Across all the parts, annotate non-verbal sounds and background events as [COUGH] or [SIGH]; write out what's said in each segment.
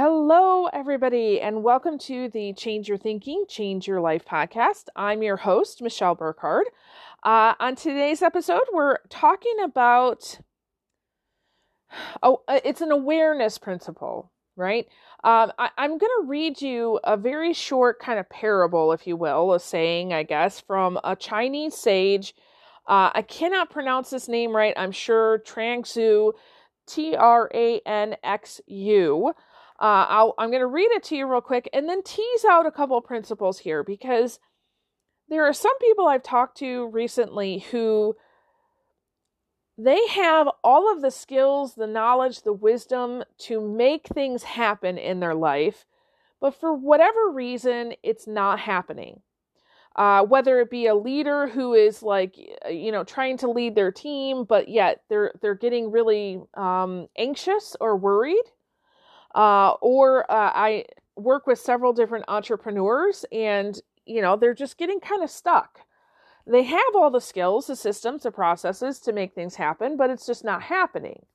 Hello, everybody, and welcome to the Change Your Thinking, Change Your Life podcast. I'm your host, Michelle Burkhardt. Uh, on today's episode, we're talking about oh, uh, it's an awareness principle, right? Um, I, I'm going to read you a very short kind of parable, if you will, a saying, I guess, from a Chinese sage. Uh, I cannot pronounce this name right. I'm sure Trang Tranxu, T R A N X U. Uh, I'm going to read it to you real quick and then tease out a couple principles here because there are some people I've talked to recently who they have all of the skills, the knowledge, the wisdom to make things happen in their life, but for whatever reason, it's not happening. Uh, whether it be a leader who is like, you know, trying to lead their team, but yet they're they're getting really um, anxious or worried, uh, or uh, I work with several different entrepreneurs, and you know, they're just getting kind of stuck they have all the skills, the systems, the processes to make things happen, but it's just not happening.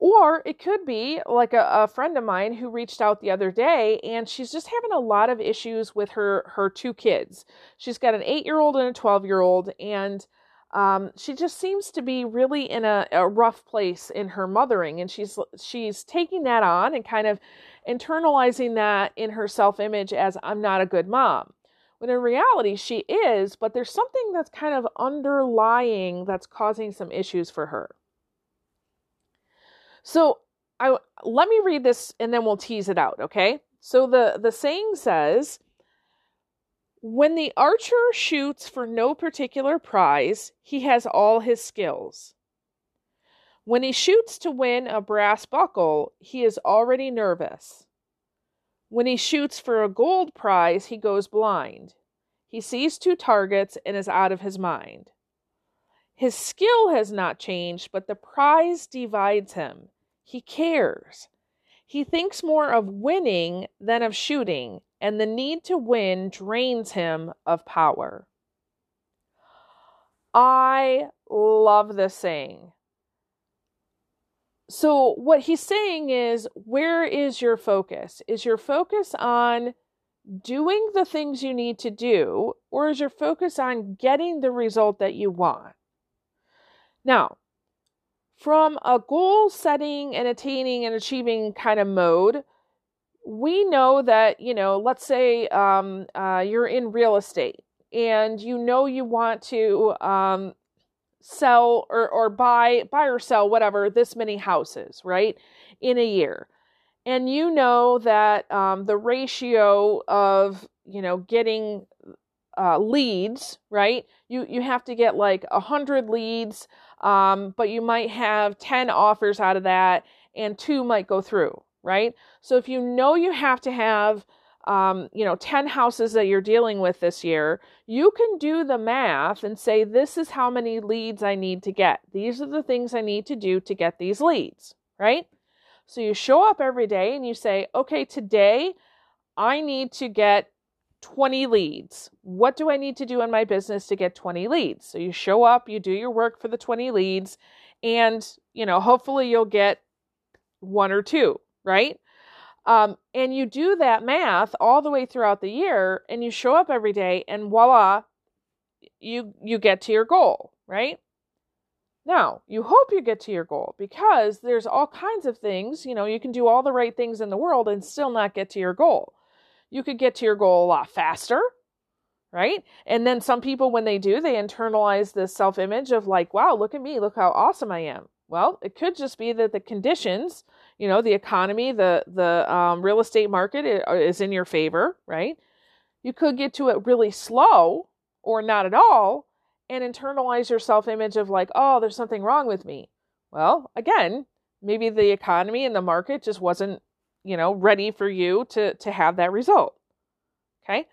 Or it could be like a, a, friend of mine who reached out the other day and she's just having a lot of issues with her her two kids. She's got an eight year old and a 12 year old, and um, she just seems to be really in a, a rough place in her mothering. And she's she's taking that on and kind of internalizing that in her self image as I'm not a good mom when in reality she is, but there's something that's kind of underlying that's causing some issues for her. So I let me read this and then we'll tease it out, okay? So the the saying says when the archer shoots for no particular prize, he has all his skills. When he shoots to win a brass buckle, he is already nervous. When he shoots for a gold prize, he goes blind. He sees two targets and is out of his mind. His skill has not changed, but the prize divides him. He cares. He thinks more of winning than of shooting, and the need to win drains him of power. I love this saying. So, what he's saying is, where is your focus? Is your focus on doing the things you need to do, or is your focus on getting the result that you want? Now, from a goal setting and attaining and achieving kind of mode, we know that, you know, let's say um, uh, you're in real estate and you know you want to um, sell or, or buy buy or sell whatever this many houses right in a year. And you know that um, the ratio of you know getting uh, leads right you you have to get like a hundred leads um, but you might have 10 offers out of that and two might go through right? So if you know you have to have um, you know 10 houses that you're dealing with this year you can do the math and say this is how many leads i need to get. These are the things i need to do to get these leads right? So you show up every day and you say okay today i need to get 20 leads what do i need to do in my business to get 20 leads so you show up you do your work for the 20 leads and you know hopefully you'll get one or two right um, and you do that math all the way throughout the year and you show up every day and voila, you you get to your goal, right? Now, you hope you get to your goal because there's all kinds of things, you know, you can do all the right things in the world and still not get to your goal. You could get to your goal a lot faster, right? And then some people, when they do, they internalize this self image of like, wow, look at me, look how awesome I am. Well, it could just be that the conditions you know the economy the the um, real estate market uh, is in your favor right you could get to it really slow or not at all and internalize your self image of like oh there's something wrong with me well again maybe the economy and the market just wasn't you know ready for you to to have that result okay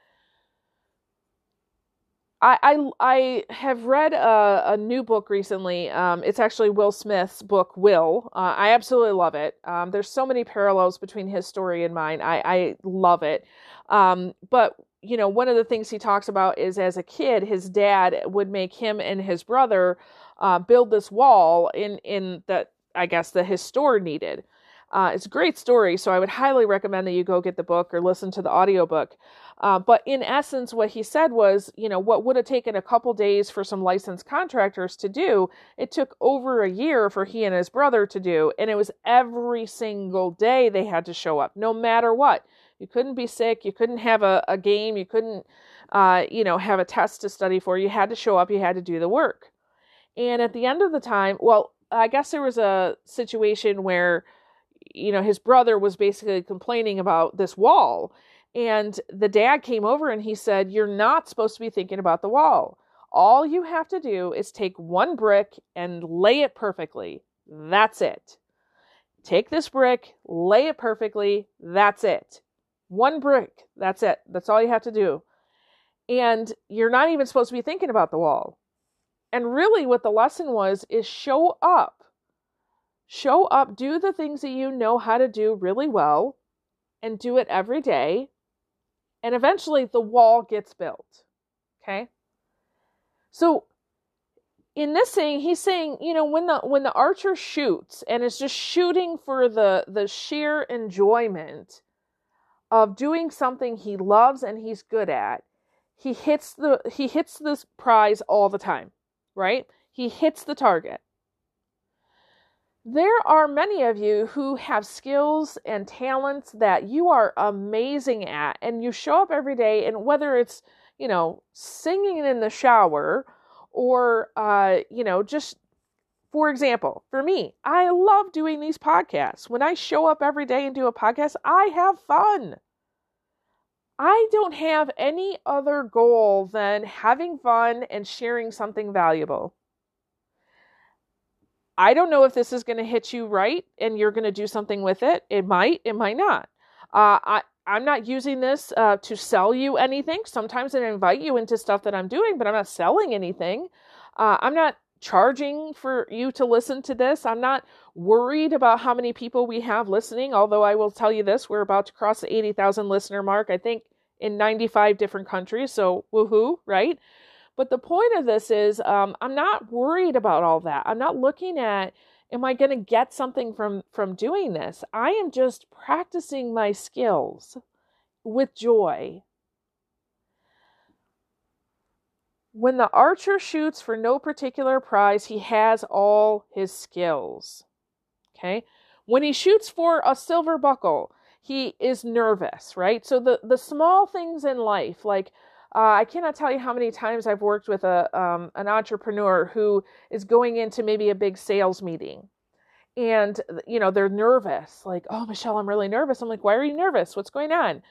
I, I, I have read a, a new book recently. Um, it's actually Will Smith's book, Will. Uh, I absolutely love it. Um, there's so many parallels between his story and mine. I, I love it. Um, but, you know, one of the things he talks about is as a kid, his dad would make him and his brother uh, build this wall in, in that, I guess, the his store needed. Uh, it's a great story, so I would highly recommend that you go get the book or listen to the audiobook. Uh, but in essence, what he said was, you know, what would have taken a couple days for some licensed contractors to do, it took over a year for he and his brother to do. And it was every single day they had to show up, no matter what. You couldn't be sick. You couldn't have a, a game. You couldn't, uh, you know, have a test to study for. You had to show up. You had to do the work. And at the end of the time, well, I guess there was a situation where, you know, his brother was basically complaining about this wall. And the dad came over and he said, You're not supposed to be thinking about the wall. All you have to do is take one brick and lay it perfectly. That's it. Take this brick, lay it perfectly. That's it. One brick. That's it. That's all you have to do. And you're not even supposed to be thinking about the wall. And really, what the lesson was is show up. Show up, do the things that you know how to do really well, and do it every day. And eventually, the wall gets built. Okay? So, in this saying, he's saying, you know, when the when the archer shoots and is just shooting for the the sheer enjoyment of doing something he loves and he's good at, he hits the he hits this prize all the time right? He hits the target. There are many of you who have skills and talents that you are amazing at, and you show up every day, and whether it's, you know, singing in the shower or, uh, you know, just for example, for me, I love doing these podcasts. When I show up every day and do a podcast, I have fun. I don't have any other goal than having fun and sharing something valuable. I don't know if this is going to hit you right and you're going to do something with it. It might, it might not. Uh, I, I'm not using this uh, to sell you anything. Sometimes I invite you into stuff that I'm doing, but I'm not selling anything. Uh, I'm not charging for you to listen to this. I'm not worried about how many people we have listening, although I will tell you this we're about to cross the 80,000 listener mark, I think, in 95 different countries. So, woohoo, right? But the point of this is, um, I'm not worried about all that. I'm not looking at, am I going to get something from from doing this? I am just practicing my skills with joy When the archer shoots for no particular prize, he has all his skills. Okay? When he shoots for a silver buckle, he is nervous, right? So the the small things in life, like uh, I cannot tell you how many times I've worked with a um, an entrepreneur who is going into maybe a big sales meeting, and you know they're nervous, like, "Oh, Michelle, I'm really nervous." I'm like, "Why are you nervous? What's going on?"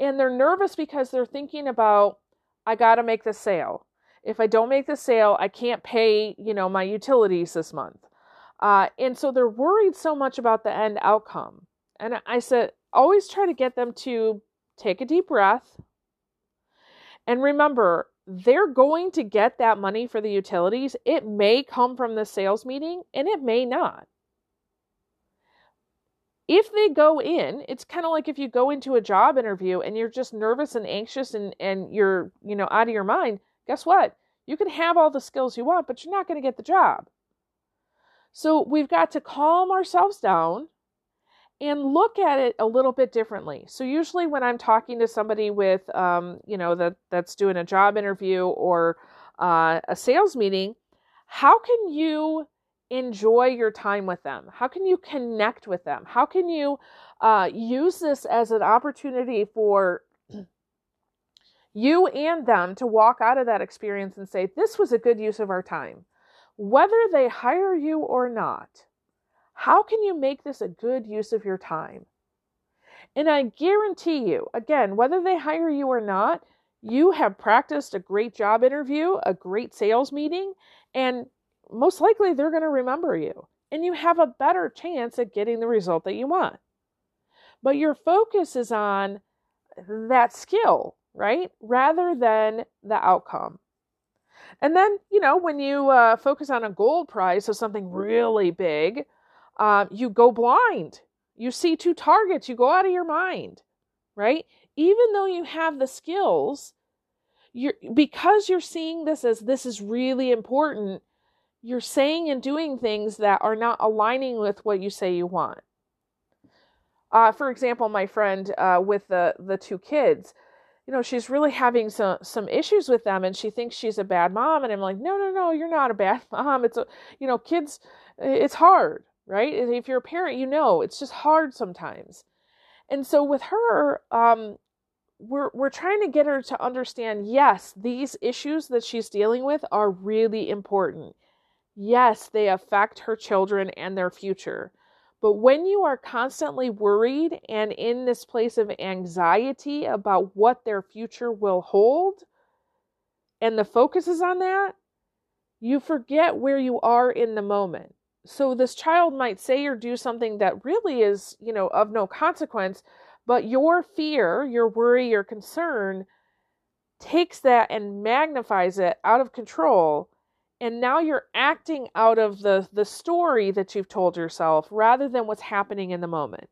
And they're nervous because they're thinking about, "I got to make the sale if I don't make the sale, I can't pay, you know, my utilities this month. Uh, and so they're worried so much about the end outcome. And I said, always try to get them to take a deep breath. And remember, they're going to get that money for the utilities. It may come from the sales meeting and it may not. If they go in, it's kind of like if you go into a job interview and you're just nervous and anxious and, and you're, you know, out of your mind, guess what? You can have all the skills you want, but you're not going to get the job. So we've got to calm ourselves down and look at it a little bit differently. So usually when I'm talking to somebody with, um, you know, that that's doing a job interview or uh, a sales meeting, how can you enjoy your time with them? How can you connect with them? How can you uh, use this as an opportunity for you and them to walk out of that experience and say, This was a good use of our time. Whether they hire you or not, how can you make this a good use of your time? And I guarantee you, again, whether they hire you or not, you have practiced a great job interview, a great sales meeting, and most likely they're going to remember you. And you have a better chance at getting the result that you want. But your focus is on that skill right? Rather than the outcome. And then, you know, when you uh, focus on a gold prize, so something really big, uh, you go blind. You see two targets, you go out of your mind, right? Even though you have the skills, you're because you're seeing this as this is really important, you're saying and doing things that are not aligning with what you say you want. Uh, for example, my friend uh, with the the two kids, you know, she's really having some some issues with them, and she thinks she's a bad mom. And I'm like, no, no, no, you're not a bad [LAUGHS] mom. It's a, you know, kids, it's hard, right? If you're a parent, you know, it's just hard sometimes. And so with her, um, we're we're trying to get her to understand. Yes, these issues that she's dealing with are really important. Yes, they affect her children and their future. But when you are constantly worried and in this place of anxiety about what their future will hold, and the focus is on that, you forget where you are in the moment. So this child might say or do something that really is, you know, of no consequence, but your fear, your worry, your concern takes that and magnifies it out of control. And now you're acting out of the the story that you've told yourself rather than what's happening in the moment.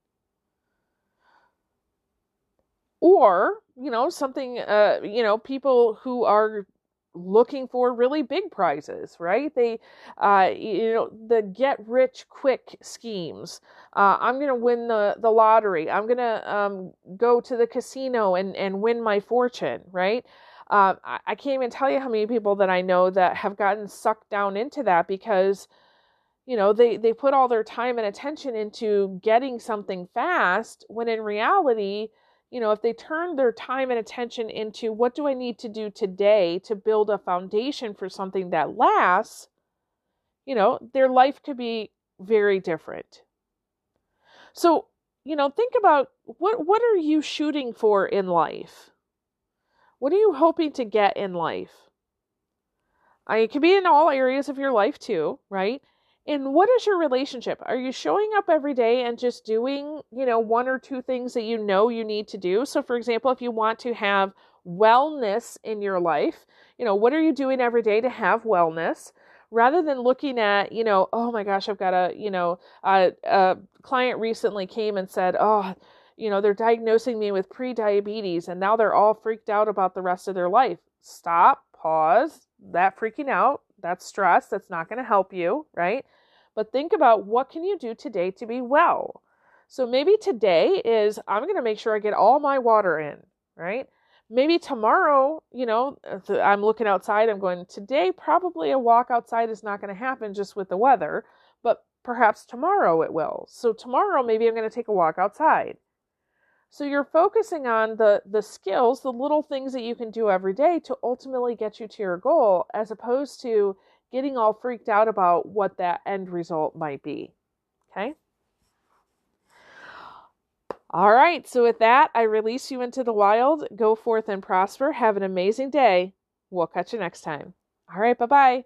Or you know something uh you know people who are looking for really big prizes right? They uh you know the get rich quick schemes. Uh i'm to win the the lottery. I'm to um go to the casino and and win my fortune right? Um, I, I can't even tell you how many people that I know that have gotten sucked down into that because you know they they put all their time and attention into getting something fast when in reality you know if they turn their time and attention into what do i need to do today to build a foundation for something that lasts you know their life could be very different so you know think about what what are you shooting for in life what are you hoping to get in life? Uh, it can be in all areas of your life too, right? And what is your relationship? Are you showing up every day and just doing, you know, one or two things that you know you need to do? So, for example, if you want to have wellness in your life, you know, what are you doing every day to have wellness? Rather than looking at, you know, oh my gosh, I've got a, you know, a, a client recently came and said, oh, you know, they're diagnosing me with pre-diabetes and now they're all freaked out about the rest of their life. Stop, pause. That freaking out, that's stress, that's not going to help you, right? But think about what can you do today to be well? So maybe today is I'm going to make sure I get all my water in, right? Maybe tomorrow, you know, I'm looking outside, I'm going, today probably a walk outside is not going to happen just with the weather, but perhaps tomorrow it will. So tomorrow maybe I'm going to take a walk outside. So you're focusing on the the skills, the little things that you can do every day to ultimately get you to your goal as opposed to getting all freaked out about what that end result might be. Okay? All right, so with that, I release you into the wild. Go forth and prosper. Have an amazing day. We'll catch you next time. All right, bye bye.